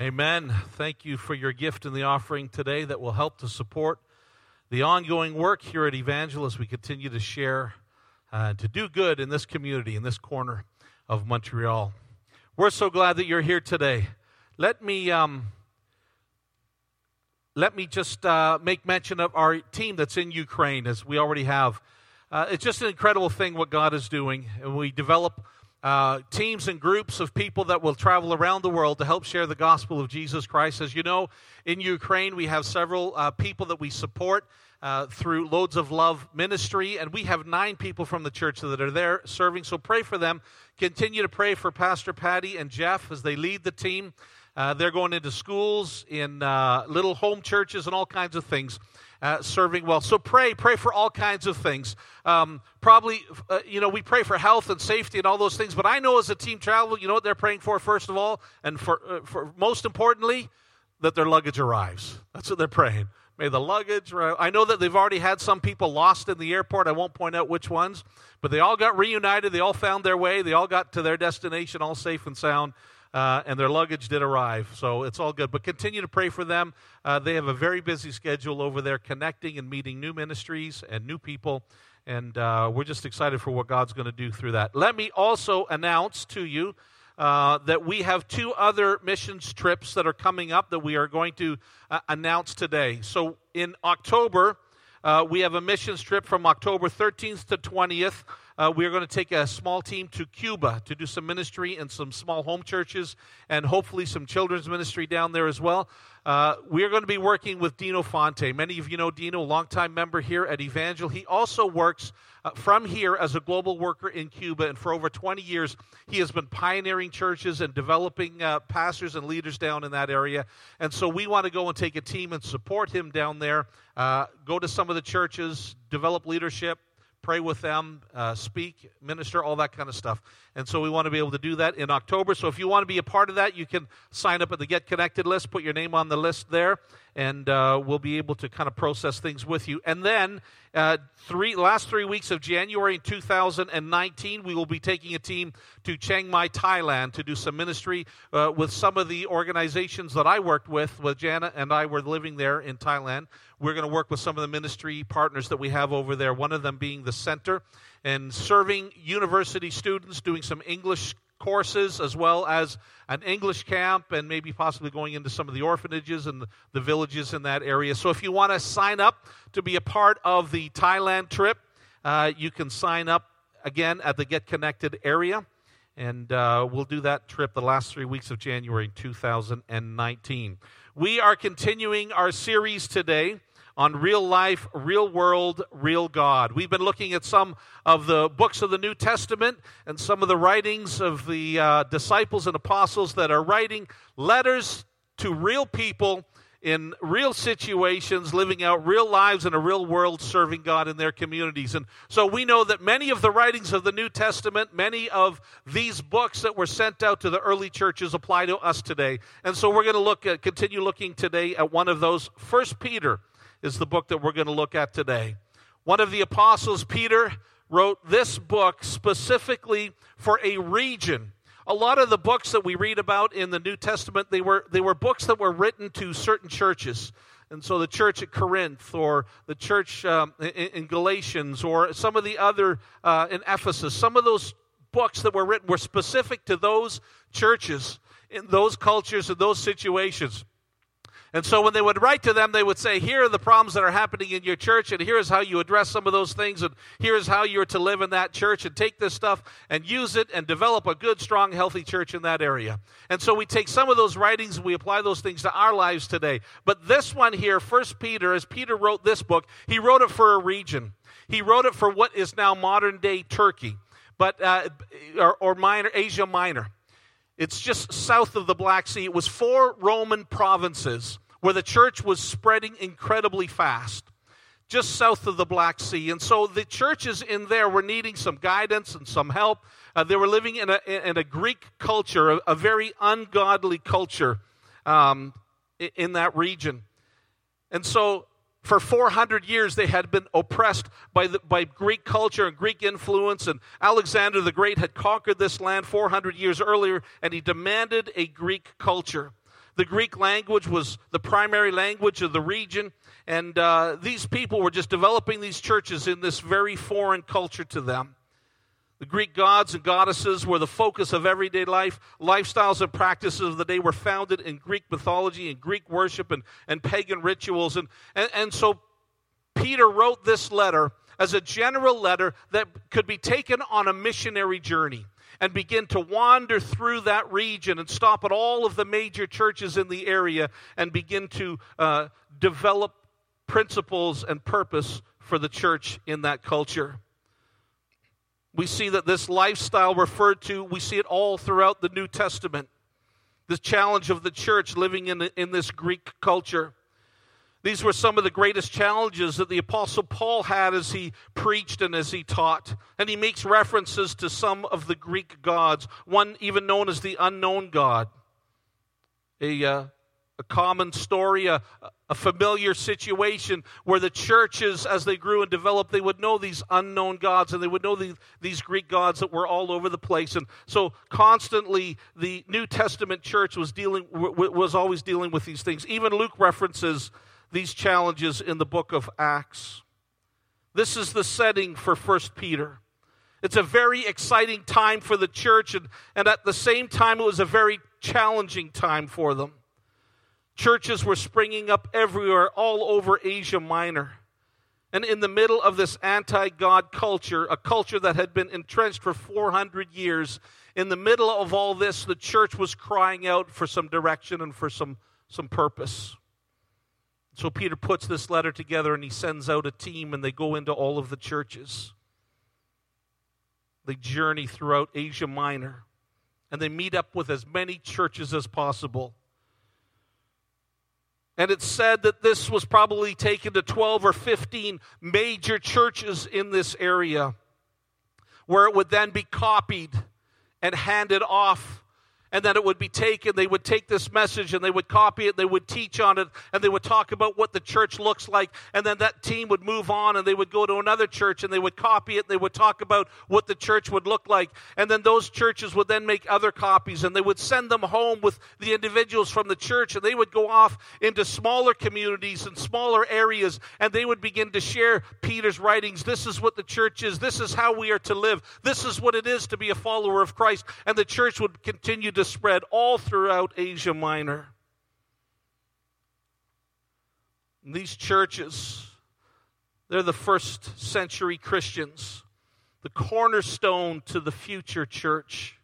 Amen. Thank you for your gift and the offering today that will help to support the ongoing work here at Evangelist. we continue to share uh, to do good in this community, in this corner of Montreal. We're so glad that you're here today. Let me um, let me just uh, make mention of our team that's in Ukraine, as we already have. Uh, it's just an incredible thing what God is doing, and we develop uh, teams and groups of people that will travel around the world to help share the gospel of Jesus Christ. As you know, in Ukraine, we have several uh, people that we support uh, through Loads of Love ministry, and we have nine people from the church that are there serving. So pray for them. Continue to pray for Pastor Patty and Jeff as they lead the team. Uh, they're going into schools, in uh, little home churches, and all kinds of things uh, serving well. So pray, pray for all kinds of things. Um, probably, uh, you know, we pray for health and safety and all those things. But I know as a team travel, you know what they're praying for first of all, and for, uh, for most importantly, that their luggage arrives. That's what they're praying. May the luggage. I know that they've already had some people lost in the airport. I won't point out which ones, but they all got reunited. They all found their way. They all got to their destination all safe and sound uh, and their luggage did arrive. So it's all good. But continue to pray for them. Uh, they have a very busy schedule over there, connecting and meeting new ministries and new people. And uh, we're just excited for what God's going to do through that. Let me also announce to you uh, that we have two other missions trips that are coming up that we are going to uh, announce today. So in October, uh, we have a missions trip from October 13th to 20th uh, we are going to take a small team to Cuba to do some ministry in some small home churches and hopefully some children's ministry down there as well. Uh, we are going to be working with Dino Fonte. Many of you know Dino, a longtime member here at Evangel. He also works uh, from here as a global worker in Cuba, and for over 20 years, he has been pioneering churches and developing uh, pastors and leaders down in that area. And so we want to go and take a team and support him down there, uh, go to some of the churches, develop leadership, pray with them, uh, speak, minister, all that kind of stuff. And so we want to be able to do that in October. So if you want to be a part of that, you can sign up at the Get Connected list, put your name on the list there, and uh, we'll be able to kind of process things with you. And then uh, three last three weeks of January in 2019, we will be taking a team to Chiang Mai, Thailand, to do some ministry uh, with some of the organizations that I worked with. With Jana and I were living there in Thailand. We're going to work with some of the ministry partners that we have over there. One of them being the center and serving university students, doing some English courses as well as an English camp and maybe possibly going into some of the orphanages and the villages in that area. So if you want to sign up to be a part of the Thailand trip, uh, you can sign up again at the Get Connected area. And uh, we'll do that trip the last three weeks of January 2019. We are continuing our series today on real life, real world, real God. We've been looking at some of the books of the New Testament and some of the writings of the uh, disciples and apostles that are writing letters to real people in real situations, living out real lives in a real world, serving God in their communities. And so we know that many of the writings of the New Testament, many of these books that were sent out to the early churches apply to us today. And so we're going to look at, continue looking today at one of those. First Peter is the book that we're going to look at today. One of the apostles, Peter, wrote this book specifically for a region. A lot of the books that we read about in the New Testament, they were, they were books that were written to certain churches. And so the church at Corinth, or the church um, in, in, Galatians, or some of the other uh, in Ephesus, some of those books that were written were specific to those churches, in those cultures, in those situations. And so when they would write to them, they would say, Here are the problems that are happening in your church, and here's how you address some of those things, and here's how you're to live in that church, and take this stuff and use it and develop a good, strong, healthy church in that area. And so we take some of those writings and we apply those things to our lives today. But this one here, First Peter, as Peter wrote this book, he wrote it for a region. He wrote it for what is now modern day Turkey, but uh, or, or minor Asia Minor. It's just south of the Black Sea. It was four Roman provinces where the church was spreading incredibly fast, just south of the Black Sea. And so the churches in there were needing some guidance and some help. Uh, they were living in a, in a Greek culture, a, a very ungodly culture um, in that region. And so for 400 years they had been oppressed by, the, by greek culture and greek influence and alexander the great had conquered this land 400 years earlier and he demanded a greek culture The Greek language was the primary language of the region, and uh, these people were just developing these churches in this very foreign culture to them. The Greek gods and goddesses were the focus of everyday life. Lifestyles and practices of the day were founded in Greek mythology and Greek worship and, and pagan rituals. And, and, and so Peter wrote this letter as a general letter that could be taken on a missionary journey and begin to wander through that region and stop at all of the major churches in the area and begin to uh, develop principles and purpose for the church in that culture. We see that this lifestyle referred to, we see it all throughout the New Testament. The challenge of the church living in, in this Greek culture. These were some of the greatest challenges that the Apostle Paul had as he preached and as he taught. And he makes references to some of the Greek gods, one even known as the unknown God. A, uh, a common story, a, a familiar situation where the churches, as they grew and developed, they would know these unknown gods and they would know these, these Greek gods that were all over the place. And so, constantly, the New Testament church was dealing was always dealing with these things. Even Luke references these challenges in the book of Acts. This is the setting for First Peter. It's a very exciting time for the church, and, and at the same time, it was a very challenging time for them. Churches were springing up everywhere, all over Asia Minor. And in the middle of this anti God culture, a culture that had been entrenched for 400 years, in the middle of all this, the church was crying out for some direction and for some, some purpose. So Peter puts this letter together and he sends out a team and they go into all of the churches. They journey throughout Asia Minor and they meet up with as many churches as possible. And it's said that this was probably taken to 12 or 15 major churches in this area, where it would then be copied and handed off and then it would be taken. They would take this message and they would copy it, they would teach on it, and they would talk about what the church looks like. And then that team would move on and they would go to another church and they would copy it, they would talk about what the church would look like. And then those churches would then make other copies and they would send them home with the individuals from the church, and they would go off into smaller communities and smaller areas, and they would begin to share Peter's writings. This is what the church is, this is how we are to live, this is what it is to be a follower of Christ. And the church would continue to to spread all throughout Asia Minor. And these churches, they're the first century Christians, the cornerstone to the future church.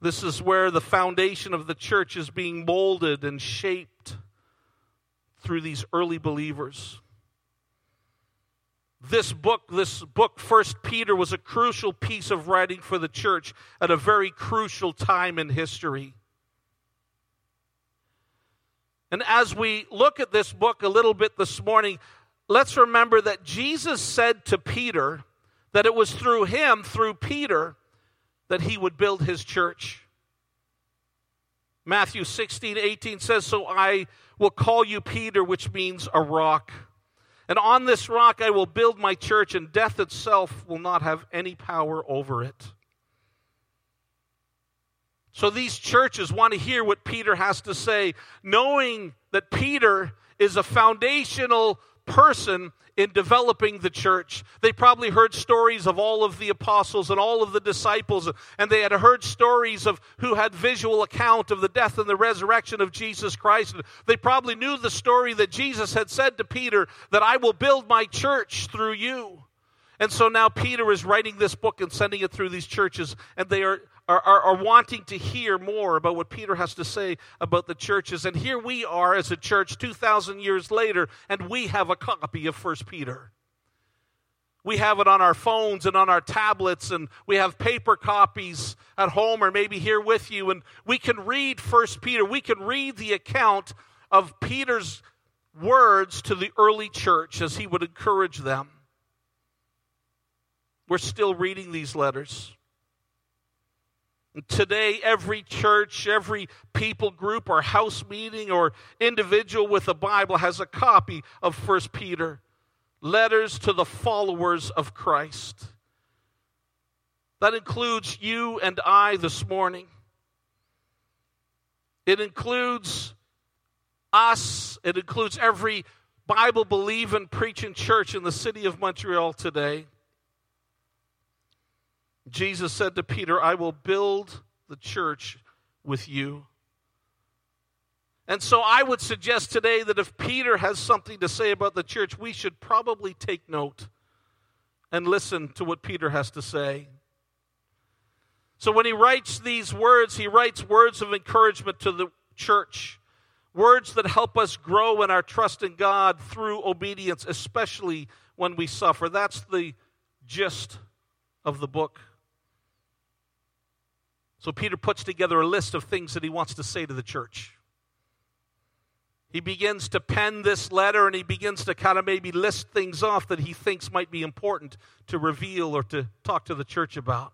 This is where the foundation of the church is being molded and shaped through these early believers this book this book first peter was a crucial piece of writing for the church at a very crucial time in history. And as we look at this book a little bit this morning let's remember that jesus said to peter that it was through him through peter that he would build his church. Matthew 16 18 says so i will call you peter which means a rock and on this rock I will build my church, and death itself will not have any power over it. So these churches want to hear what Peter has to say, knowing that Peter is a foundational person in developing the church. They probably heard stories of all of the apostles and all of the disciples, and they had heard stories of who had visual account of the death and the resurrection of Jesus Christ. They probably knew the story that Jesus had said to Peter that I will build my church through you. And so now Peter is writing this book and sending it through these churches, and they are are, are, are, wanting to hear more about what Peter has to say about the churches. And here we are as a church 2,000 years later, and we have a copy of First Peter. We have it on our phones and on our tablets, and we have paper copies at home or maybe here with you, and we can read First Peter. We can read the account of Peter's words to the early church as he would encourage them. We're still reading these letters. Today, every church, every people group, or house meeting, or individual with a Bible has a copy of First Peter, letters to the followers of Christ. That includes you and I this morning. It includes us, it includes every Bible believing, preaching church in the city of Montreal today. Jesus said to Peter, I will build the church with you. And so I would suggest today that if Peter has something to say about the church, we should probably take note and listen to what Peter has to say. So when he writes these words, he writes words of encouragement to the church, words that help us grow in our trust in God through obedience, especially when we suffer. That's the gist of the book. So Peter puts together a list of things that he wants to say to the church. He begins to pen this letter and he begins to kind of maybe list things off that he thinks might be important to reveal or to talk to the church about.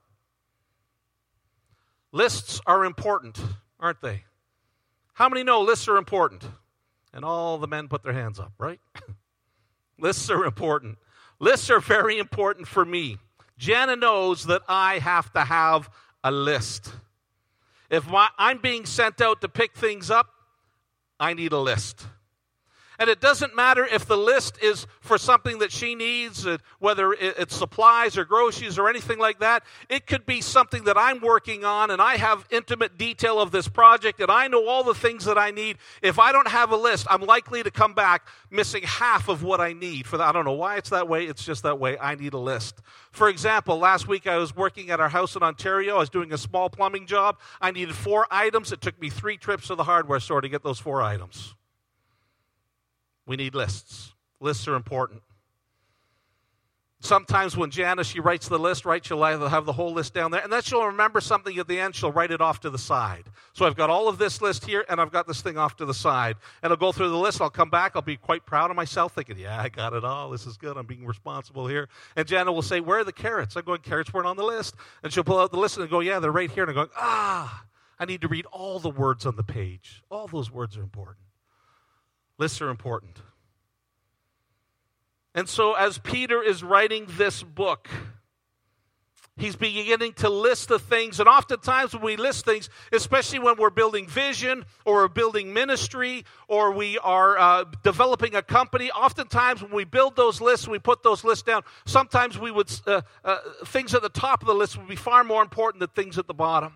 Lists are important, aren't they? How many know lists are important? And all the men put their hands up, right? lists are important. Lists are very important for me. Jana knows that I have to have a list. If I'm being sent out to pick things up, I need a list. And it doesn't matter if the list is for something that she needs, uh, whether it's supplies or groceries or anything like that. It could be something that I'm working on and I have intimate detail of this project and I know all the things that I need. If I don't have a list, I'm likely to come back missing half of what I need. For that. I don't know why it's that way. It's just that way. I need a list. For example, last week I was working at our house in Ontario. I was doing a small plumbing job. I needed four items. It took me three trips to the hardware store to get those four items. We need lists. Lists are important. Sometimes when Janice she writes the list, right, she'll have the whole list down there, and then she'll remember something at the end. She'll write it off to the side. So I've got all of this list here, and I've got this thing off to the side. And I'll go through the list. I'll come back. I'll be quite proud of myself, thinking, "Yeah, I got it all. This is good. I'm being responsible here." And Jana will say, "Where are the carrots?" I'm going, "Carrots weren't on the list." And she'll pull out the list and go, "Yeah, they're right here." And I'm going, "Ah, I need to read all the words on the page. All those words are important. Lists are important." And so, as Peter is writing this book, he's beginning to list the things. And oftentimes, when we list things, especially when we're building vision or we're building ministry or we are uh, developing a company, oftentimes when we build those lists, we put those lists down. Sometimes we would uh, uh, things at the top of the list would be far more important than things at the bottom.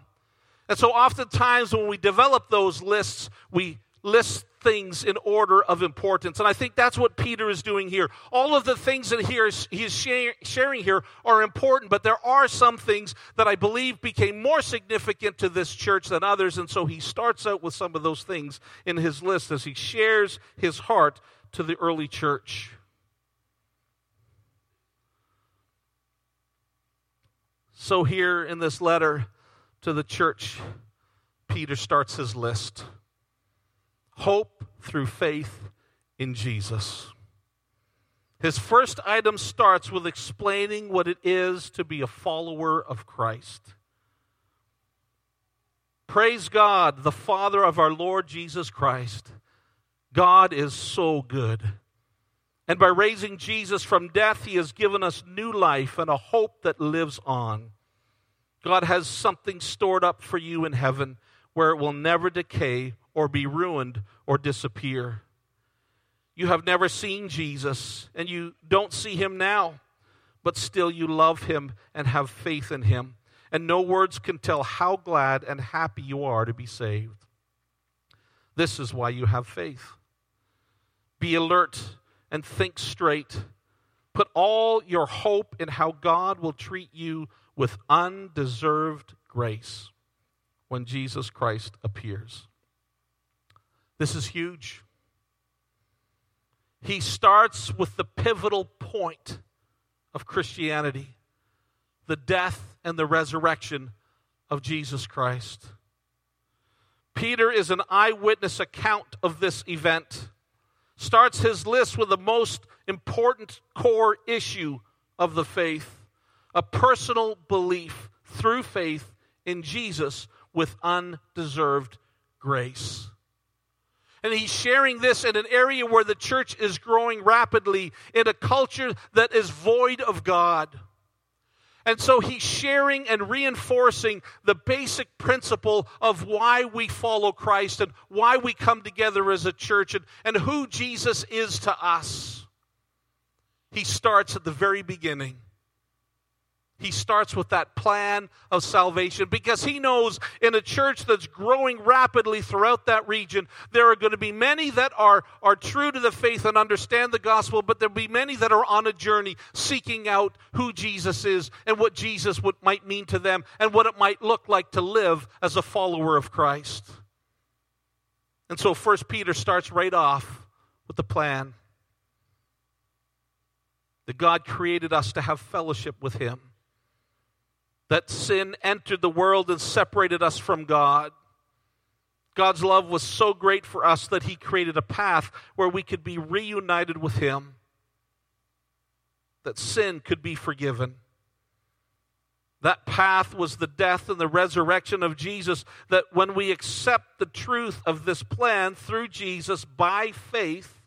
And so, oftentimes when we develop those lists, we list things in order of importance. And I think that's what Peter is doing here. All of the things that he is, he is sharing here are important, but there are some things that I believe became more significant to this church than others. And so he starts out with some of those things in his list as he shares his heart to the early church. So, here in this letter to the church, Peter starts his list hope through faith in Jesus. His first item starts with explaining what it is to be a follower of Christ. Praise God, the Father of our Lord Jesus Christ. God is so good. And by raising Jesus from death, He has given us new life and a hope that lives on. God has something stored up for you in heaven where it will never decay or be ruined or disappear. You have never seen Jesus and you don't see him now, but still you love him and have faith in him. And no words can tell how glad and happy you are to be saved. This is why you have faith. Be alert and think straight. Put all your hope in how God will treat you with undeserved grace when Jesus Christ appears. This is huge. He starts with the pivotal point of Christianity the death and the resurrection of Jesus Christ. Peter is an eyewitness account of this event. Starts his list with the most important core issue of the faith a personal belief through faith in Jesus with undeserved grace. And he's sharing this in an area where the church is growing rapidly, in a culture that is void of God. And so he's sharing and reinforcing the basic principle of why we follow Christ and why we come together as a church and, and who Jesus is to us. He starts at the very beginning. He starts with that plan of salvation because he knows in a church that's growing rapidly throughout that region, there are going to be many that are, are true to the faith and understand the gospel, but there'll be many that are on a journey seeking out who Jesus is and what Jesus would, might mean to them and what it might look like to live as a follower of Christ. And so First Peter starts right off with the plan that God created us to have fellowship with him that sin entered the world and separated us from God. God's love was so great for us that He created a path where we could be reunited with Him, that sin could be forgiven. That path was the death and the resurrection of Jesus. That when we accept the truth of this plan through Jesus by faith,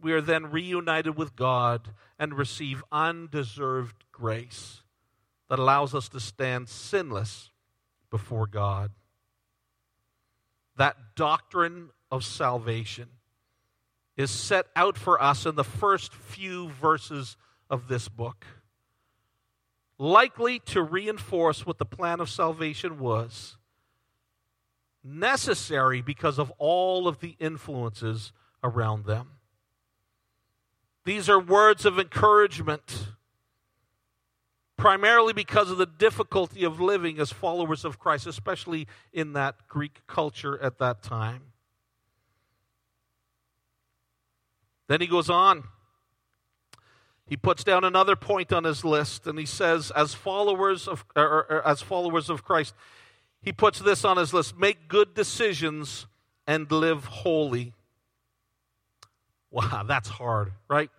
we are then reunited with God and receive undeserved grace that allows us to stand sinless before God. That doctrine of salvation is set out for us in the first few verses of this book, likely to reinforce what the plan of salvation was, necessary because of all of the influences around them. These are words of encouragement primarily because of the difficulty of living as followers of Christ, especially in that Greek culture at that time. Then he goes on. He puts down another point on his list, and he says, as followers of, or, or, as followers of Christ, he puts this on his list make good decisions and live holy. Wow, that's hard, right?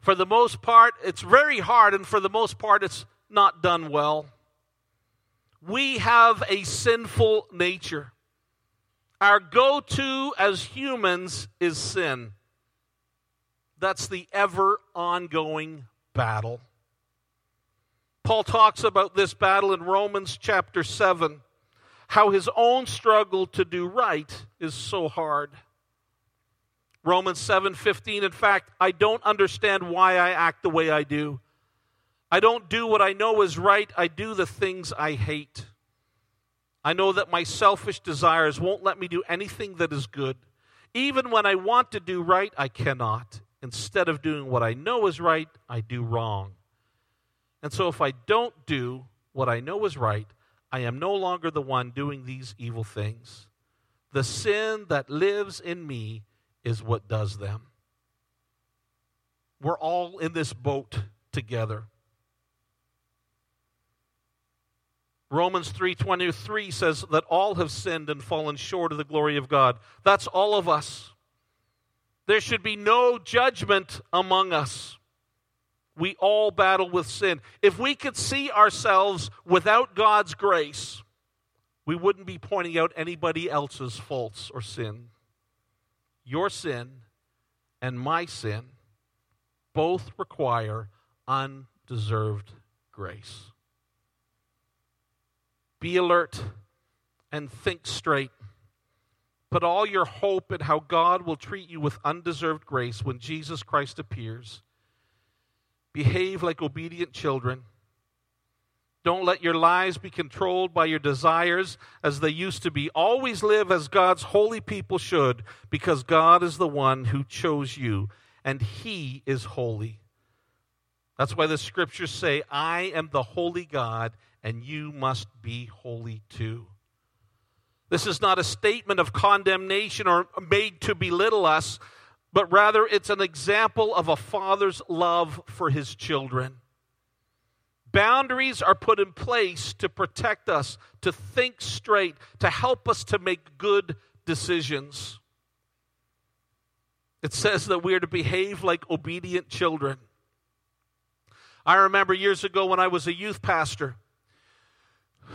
For the most part, it's very hard, and for the most part, it's not done well. We have a sinful nature. Our go to as humans is sin. That's the ever ongoing battle. Paul talks about this battle in Romans chapter 7, how his own struggle to do right is so hard. Romans 7:15 in fact I don't understand why I act the way I do. I don't do what I know is right, I do the things I hate. I know that my selfish desires won't let me do anything that is good. Even when I want to do right, I cannot. Instead of doing what I know is right, I do wrong. And so if I don't do what I know is right, I am no longer the one doing these evil things. The sin that lives in me is what does them. We're all in this boat together. Romans 3:23 says that all have sinned and fallen short of the glory of God. That's all of us. There should be no judgment among us. We all battle with sin. If we could see ourselves without God's grace, we wouldn't be pointing out anybody else's faults or sin your sin and my sin both require undeserved grace. Be alert and think straight. Put all your hope in how God will treat you with undeserved grace when Jesus Christ appears. Behave like obedient children don't let your lives be controlled by your desires as they used to be. Always live as God's holy people should, because God is the one who chose you, and He is holy. That's why the scriptures say, I am the holy God, and you must be holy too. This is not a statement of condemnation or made to belittle us, but rather it's an example of a father's love for his children. Boundaries are put in place to protect us, to think straight, to help us to make good decisions. It says that we are to behave like obedient children. I remember years ago when I was a youth pastor,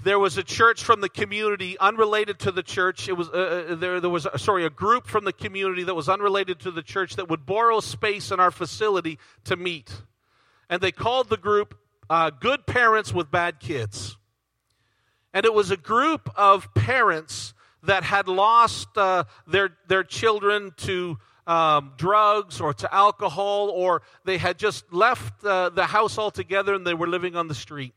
there was a church from the community unrelated to the church. It was uh, uh there. There was sorry a group from the community that was unrelated to the church that would borrow space in our facility to meet. and they called the group uh, Good Parents with Bad Kids. And it was a group of parents that had lost uh, their, their children to um, drugs or to alcohol, or they had just left uh, the house altogether and they were living on the street.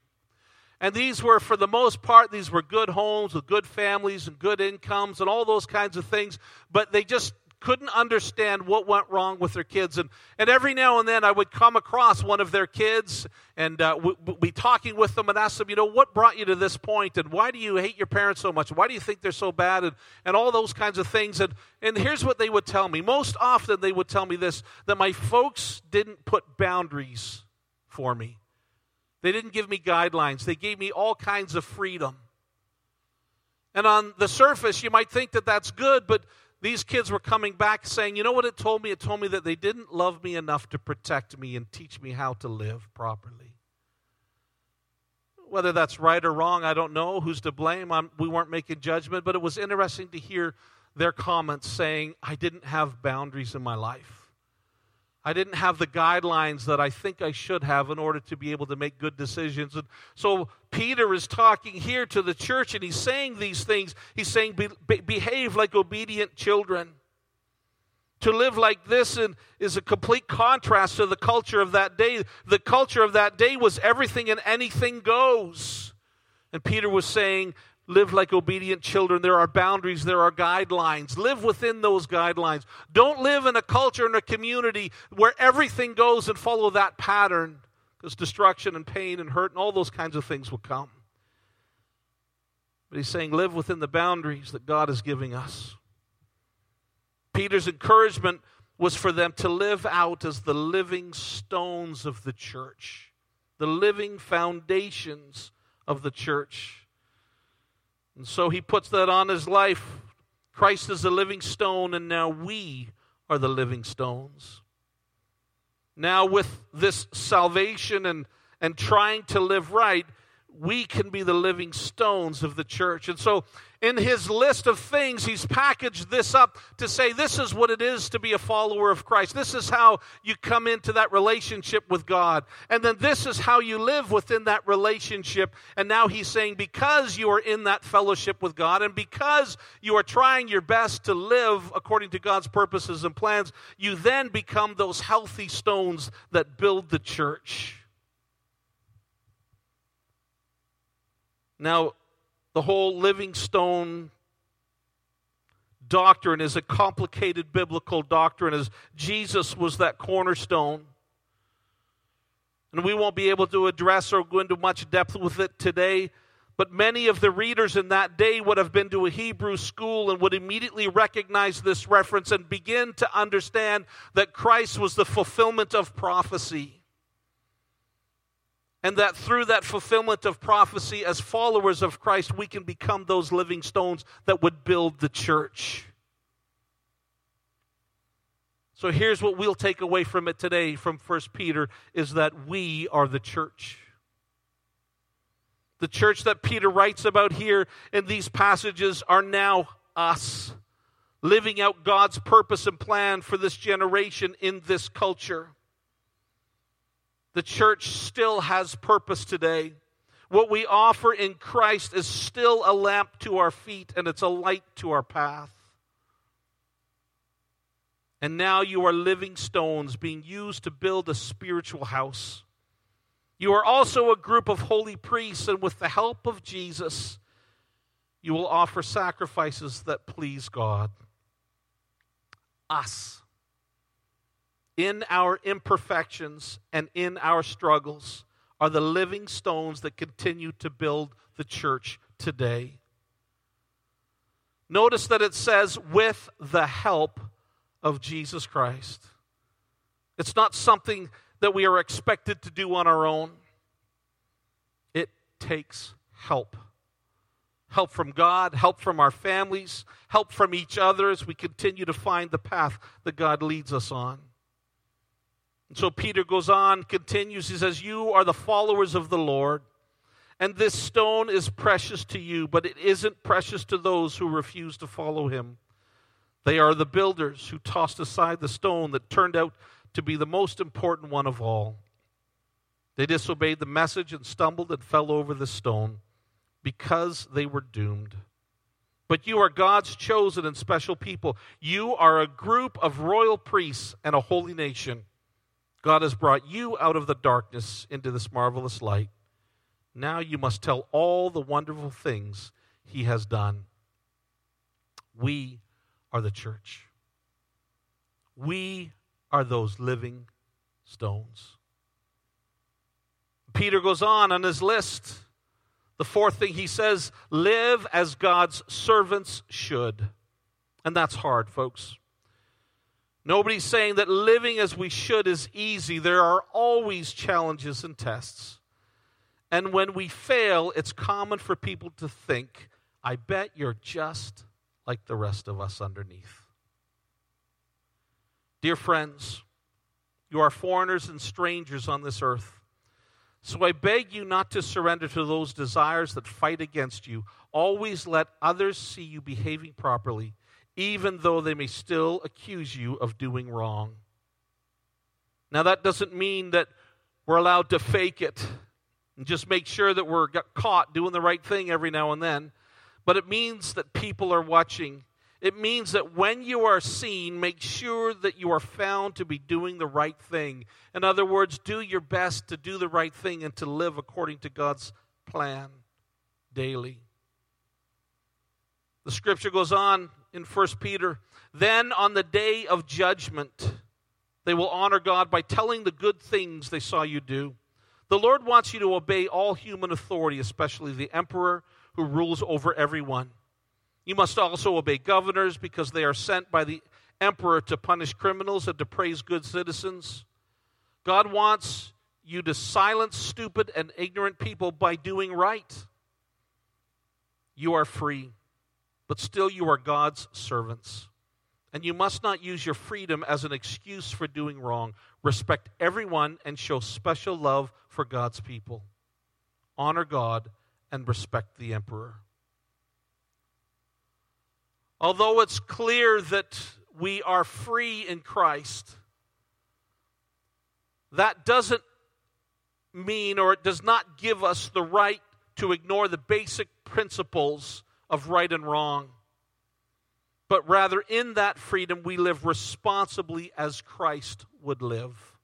And these were, for the most part, these were good homes with good families and good incomes and all those kinds of things, but they just couldn't understand what went wrong with their kids. And, and every now and then I would come across one of their kids and uh, we, be talking with them and ask them, you know, what brought you to this point and why do you hate your parents so much? Why do you think they're so bad? And, and all those kinds of things. And, and here's what they would tell me. Most often they would tell me this that my folks didn't put boundaries for me, they didn't give me guidelines, they gave me all kinds of freedom. And on the surface, you might think that that's good, but these kids were coming back saying, You know what it told me? It told me that they didn't love me enough to protect me and teach me how to live properly. Whether that's right or wrong, I don't know. Who's to blame? I'm, we weren't making judgment, but it was interesting to hear their comments saying, I didn't have boundaries in my life. I didn't have the guidelines that I think I should have in order to be able to make good decisions. And so Peter is talking here to the church and he's saying these things. He's saying, be, be, behave like obedient children. To live like this is a complete contrast to the culture of that day. The culture of that day was everything and anything goes. And Peter was saying, Live like obedient children. There are boundaries, there are guidelines. Live within those guidelines. Don't live in a culture and a community where everything goes and follow that pattern because destruction and pain and hurt and all those kinds of things will come. But he's saying, live within the boundaries that God is giving us. Peter's encouragement was for them to live out as the living stones of the church, the living foundations of the church. And so he puts that on his life. Christ is the living stone, and now we are the living stones. Now, with this salvation and, and trying to live right, we can be the living stones of the church. And so, in his list of things, he's packaged this up to say this is what it is to be a follower of Christ. This is how you come into that relationship with God. And then this is how you live within that relationship. And now he's saying, because you are in that fellowship with God and because you are trying your best to live according to God's purposes and plans, you then become those healthy stones that build the church. Now, the whole living stone doctrine is a complicated biblical doctrine, as Jesus was that cornerstone. And we won't be able to address or go into much depth with it today. But many of the readers in that day would have been to a Hebrew school and would immediately recognize this reference and begin to understand that Christ was the fulfillment of prophecy and that through that fulfillment of prophecy, as followers of Christ, we can become those living stones that would build the church. So here's what we'll take away from it today from 1 Peter is that we are the church. The church that Peter writes about here in these passages are now us, living out God's purpose and plan for this generation in this culture. The church still has purpose today. What we offer in Christ is still a lamp to our feet and it's a light to our path. And now you are living stones being used to build a spiritual house. You are also a group of holy priests, and with the help of Jesus, you will offer sacrifices that please God. Us in our imperfections and in our struggles are the living stones that continue to build the church today. Notice that it says, with the help of Jesus Christ. It's not something that we are expected to do on our own, it takes help. Help from God, help from our families, help from each other as we continue to find the path that God leads us on. And so Peter goes on, continues. He says, You are the followers of the Lord, and this stone is precious to you, but it isn't precious to those who refuse to follow him. They are the builders who tossed aside the stone that turned out to be the most important one of all. They disobeyed the message and stumbled and fell over the stone because they were doomed. But you are God's chosen and special people. You are a group of royal priests and a holy nation. God has brought you out of the darkness into this marvelous light. Now you must tell all the wonderful things he has done. We are the church. We are those living stones. Peter goes on on his list. The fourth thing he says live as God's servants should. And that's hard, folks. Nobody's saying that living as we should is easy. There are always challenges and tests. And when we fail, it's common for people to think, I bet you're just like the rest of us underneath. Dear friends, you are foreigners and strangers on this earth. So I beg you not to surrender to those desires that fight against you. Always let others see you behaving properly, even though they may still accuse you of doing wrong. Now, that doesn't mean that we're allowed to fake it and just make sure that we're caught doing the right thing every now and then, but it means that people are watching it means that when you are seen, make sure that you are found to be doing the right thing. In other words, do your best to do the right thing and to live according to God's plan daily. The scripture goes on in 1 Peter Then on the day of judgment, they will honor God by telling the good things they saw you do. The Lord wants you to obey all human authority, especially the emperor who rules over everyone. You must also obey governors because they are sent by the emperor to punish criminals and to praise good citizens. God wants you to silence stupid and ignorant people by doing right. You are free, but still you are God's servants. And you must not use your freedom as an excuse for doing wrong. Respect everyone and show special love for God's people. Honor God and respect the emperor. Although it's clear that we are free in Christ, that doesn't mean or it does not give us the right to ignore the basic principles of right and wrong. But rather, in that freedom, we live responsibly as Christ would live.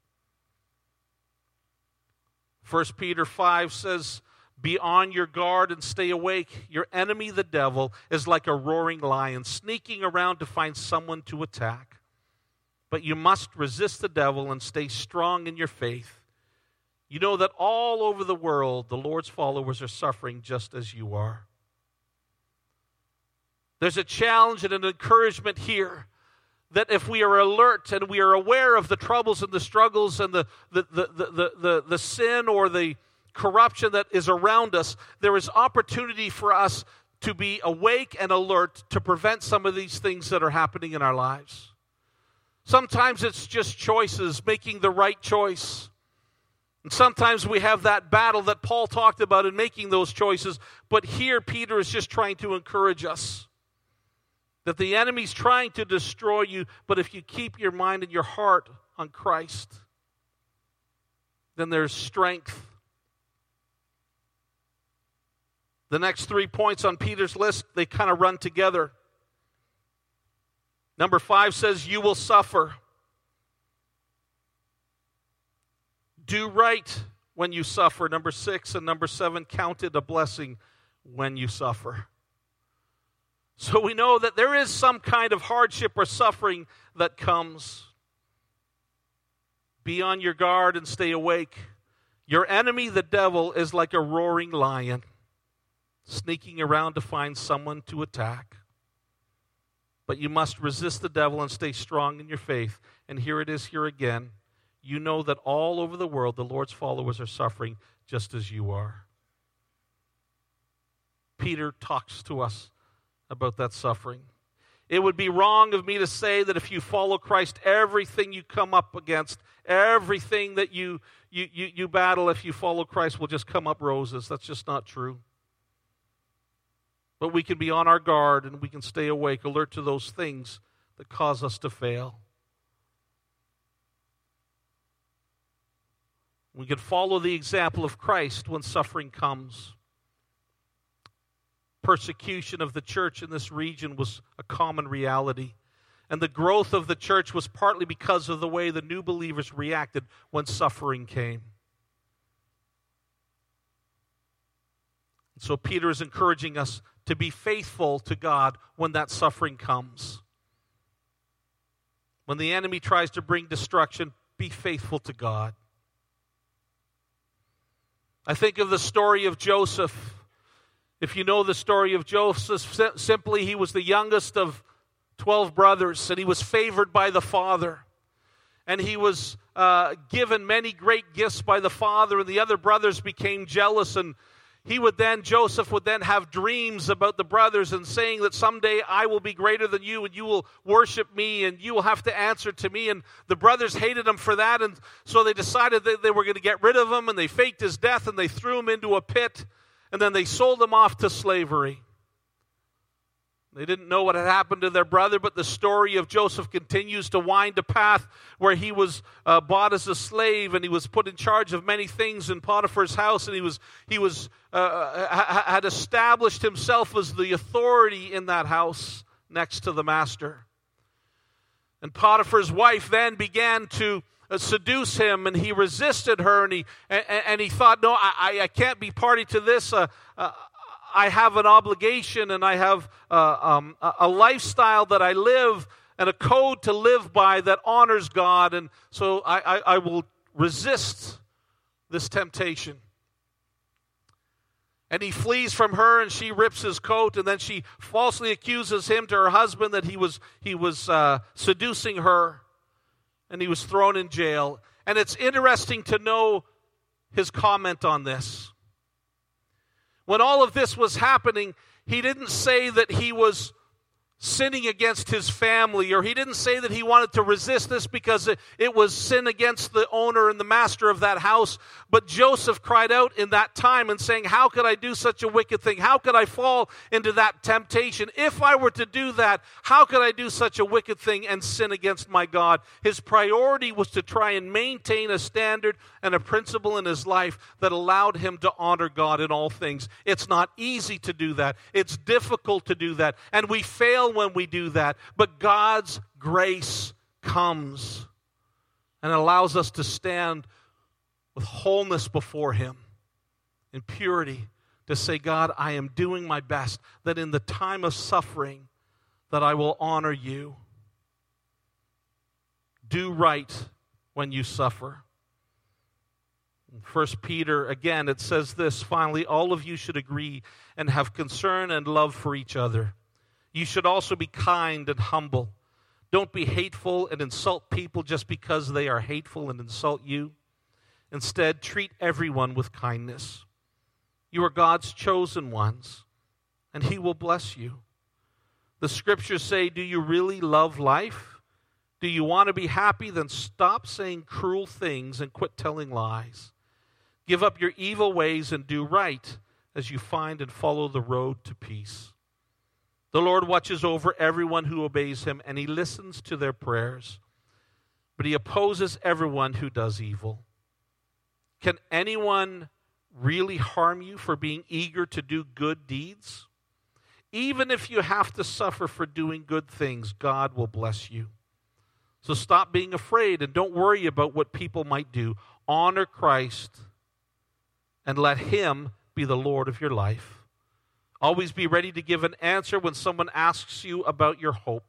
1 Peter 5 says, be on your guard and stay awake. Your enemy, the devil, is like a roaring lion, sneaking around to find someone to attack. But you must resist the devil and stay strong in your faith. You know that all over the world, the Lord's followers are suffering just as you are. There's a challenge and an encouragement here that if we are alert and we are aware of the troubles and the struggles and the, the, the, the, the, the sin or the corruption that is around us, there is opportunity for us to be awake and alert to prevent some of these things that are happening in our lives. Sometimes it's just choices, making the right choice. And sometimes we have that battle that Paul talked about in making those choices. But here, Peter is just trying to encourage us that the enemy's trying to destroy you, but if you keep your mind and your heart on Christ, then there's strength The next three points on Peter's list, they kind of run together. Number five says, You will suffer. Do right when you suffer. Number six and number seven, count it a blessing when you suffer. So we know that there is some kind of hardship or suffering that comes. Be on your guard and stay awake. Your enemy, the devil, is like a roaring lion sneaking around to find someone to attack. But you must resist the devil and stay strong in your faith. And here it is here again. You know that all over the world the Lord's followers are suffering just as you are. Peter talks to us about that suffering. It would be wrong of me to say that if you follow Christ, everything you come up against, everything that you, you, you, you battle, if you follow Christ, will just come up roses. That's just not true. But we can be on our guard and we can stay awake, alert to those things that cause us to fail. We can follow the example of Christ when suffering comes. Persecution of the church in this region was a common reality. And the growth of the church was partly because of the way the new believers reacted when suffering came. So Peter is encouraging us to be faithful to God when that suffering comes. When the enemy tries to bring destruction, be faithful to God. I think of the story of Joseph. If you know the story of Joseph, simply he was the youngest of 12 brothers, and he was favored by the father. And he was uh, given many great gifts by the father, and the other brothers became jealous and he would then, Joseph would then have dreams about the brothers and saying that someday I will be greater than you and you will worship me and you will have to answer to me. And the brothers hated him for that. And so they decided that they were going to get rid of him and they faked his death and they threw him into a pit and then they sold him off to slavery. They didn't know what had happened to their brother, but the story of Joseph continues to wind a path where he was uh, bought as a slave and he was put in charge of many things in Potiphar's house, and he was he was uh, uh had established himself as the authority in that house next to the master. And Potiphar's wife then began to seduce him, and he resisted her, and he and, and he thought, no, I, I can't be party to this. Uh, uh I have an obligation and I have uh, um, a lifestyle that I live and a code to live by that honors God. And so I, I, I will resist this temptation. And he flees from her, and she rips his coat, and then she falsely accuses him to her husband that he was he was uh, seducing her, and he was thrown in jail. And it's interesting to know his comment on this. When all of this was happening, he didn't say that he was sinning against his family, or he didn't say that he wanted to resist this because it, was sin against the owner and the master of that house. But Joseph cried out in that time and saying, How could I do such a wicked thing? How could I fall into that temptation? If I were to do that, how could I do such a wicked thing and sin against my God? His priority was to try and maintain a standard and a principle in his life that allowed him to honor God in all things. It's not easy to do that, it's difficult to do that, and we fail when we do that, but God's grace comes and allows us to stand with wholeness before Him in purity to say, God, I am doing my best, that in the time of suffering, that I will honor you. Do right when you suffer. First Peter, again, it says this finally, all of you should agree and have concern and love for each other. You should also be kind and humble. Don't be hateful and insult people just because they are hateful and insult you. Instead, treat everyone with kindness. You are God's chosen ones, and He will bless you. The scriptures say, Do you really love life? Do you want to be happy? Then stop saying cruel things and quit telling lies. Give up your evil ways and do right as you find and follow the road to peace. The Lord watches over everyone who obeys him, and he listens to their prayers. But he opposes everyone who does evil. Can anyone really harm you for being eager to do good deeds? Even if you have to suffer for doing good things, God will bless you. So stop being afraid and don't worry about what people might do. Honor Christ and let Him be the Lord of your life. Always be ready to give an answer when someone asks you about your hope.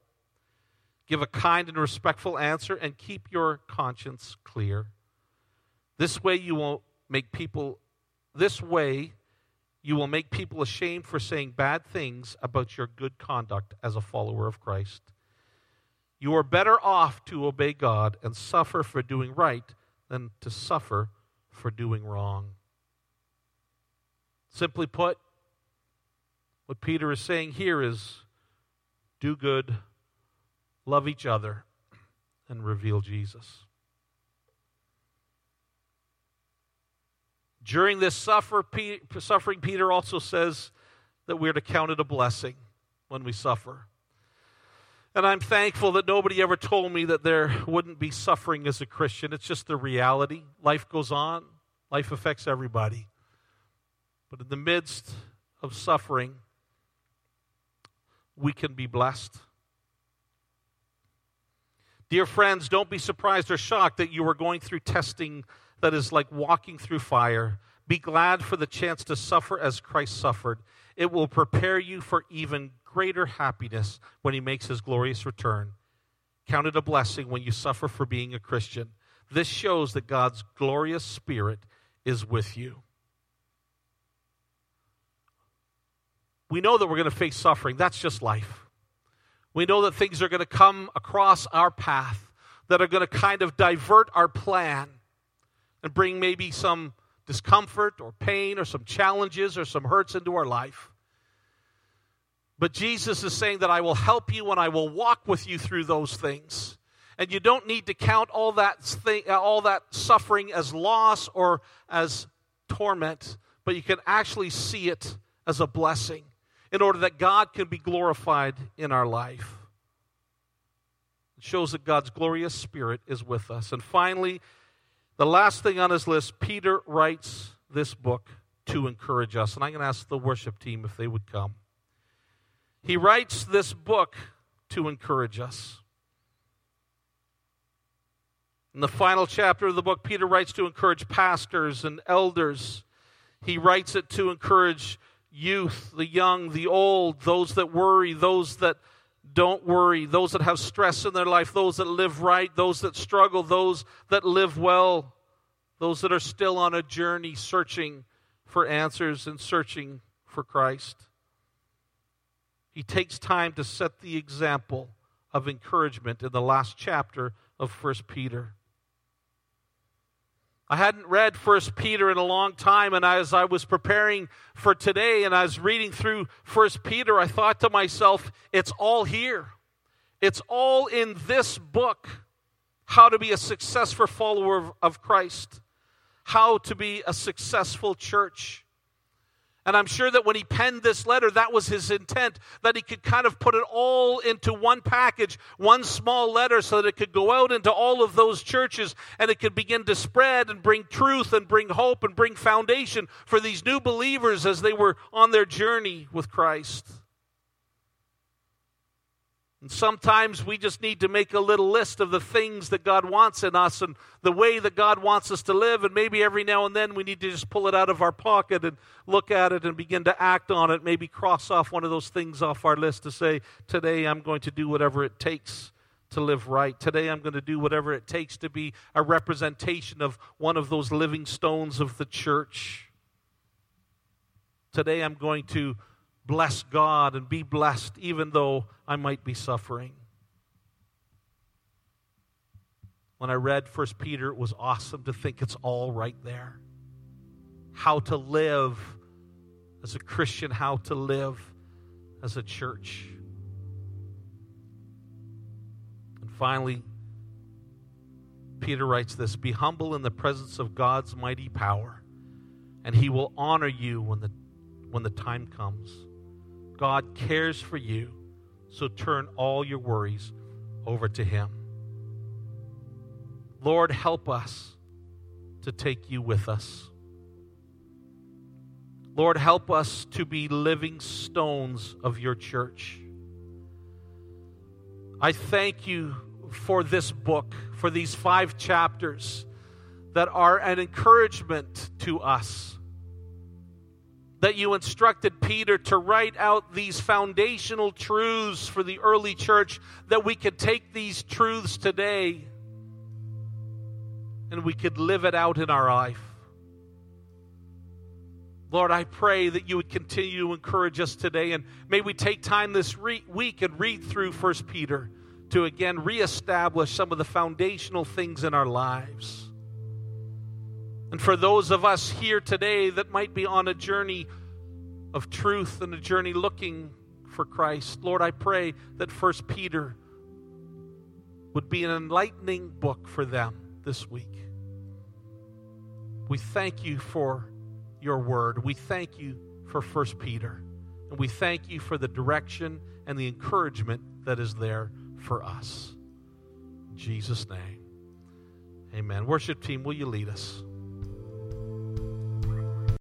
Give a kind and respectful answer and keep your conscience clear. This way you will make people this way you will make people ashamed for saying bad things about your good conduct as a follower of Christ. You are better off to obey God and suffer for doing right than to suffer for doing wrong. Simply put, what Peter is saying here is do good, love each other, and reveal Jesus. During this suffer, suffering, Peter also says that we're to count it a blessing when we suffer. And I'm thankful that nobody ever told me that there wouldn't be suffering as a Christian. It's just the reality. Life goes on. Life affects everybody. But in the midst of suffering, we can be blessed. Dear friends, don't be surprised or shocked that you are going through testing that is like walking through fire. Be glad for the chance to suffer as Christ suffered. It will prepare you for even greater happiness when he makes his glorious return. Count it a blessing when you suffer for being a Christian. This shows that God's glorious Spirit is with you. We know that we're going to face suffering. That's just life. We know that things are going to come across our path that are going to kind of divert our plan and bring maybe some discomfort or pain or some challenges or some hurts into our life. But Jesus is saying that I will help you and I will walk with you through those things. And you don't need to count all that, thing, all that suffering as loss or as torment, but you can actually see it as a blessing in order that God can be glorified in our life. It shows that God's glorious Spirit is with us. And finally, the last thing on his list, Peter writes this book to encourage us. And I'm going to ask the worship team if they would come. He writes this book to encourage us. In the final chapter of the book, Peter writes to encourage pastors and elders. He writes it to encourage youth, the young, the old, those that worry, those that don't worry, those that have stress in their life, those that live right, those that struggle, those that live well, those that are still on a journey searching for answers and searching for Christ. He takes time to set the example of encouragement in the last chapter of 1 Peter. I hadn't read First Peter in a long time, and as I was preparing for today and I was reading through First Peter, I thought to myself, it's all here. It's all in this book. How to be a successful follower of Christ, how to be a successful church. And I'm sure that when he penned this letter, that was his intent, that he could kind of put it all into one package, one small letter, so that it could go out into all of those churches and it could begin to spread and bring truth and bring hope and bring foundation for these new believers as they were on their journey with Christ. And sometimes we just need to make a little list of the things that God wants in us and the way that God wants us to live. And maybe every now and then we need to just pull it out of our pocket and look at it and begin to act on it. Maybe cross off one of those things off our list to say, Today I'm going to do whatever it takes to live right. Today I'm going to do whatever it takes to be a representation of one of those living stones of the church. Today I'm going to bless God and be blessed even though I might be suffering. When I read First Peter, it was awesome to think it's all right there. How to live as a Christian, how to live as a church. And finally, Peter writes this Be humble in the presence of God's mighty power, and he will honor you when the, when the time comes. God cares for you, so turn all your worries over to Him. Lord, help us to take you with us. Lord, help us to be living stones of your church. I thank you for this book, for these five chapters that are an encouragement to us that you instructed Peter to write out these foundational truths for the early church, that we could take these truths today and we could live it out in our life. Lord, I pray that you would continue to encourage us today, and may we take time this re- week and read through First Peter to again reestablish some of the foundational things in our lives. And for those of us here today that might be on a journey of truth and a journey looking for Christ, Lord, I pray that First Peter would be an enlightening book for them this week. We thank you for your word. We thank you for First Peter. And we thank you for the direction and the encouragement that is there for us. In Jesus' name. Amen. Worship team, will you lead us?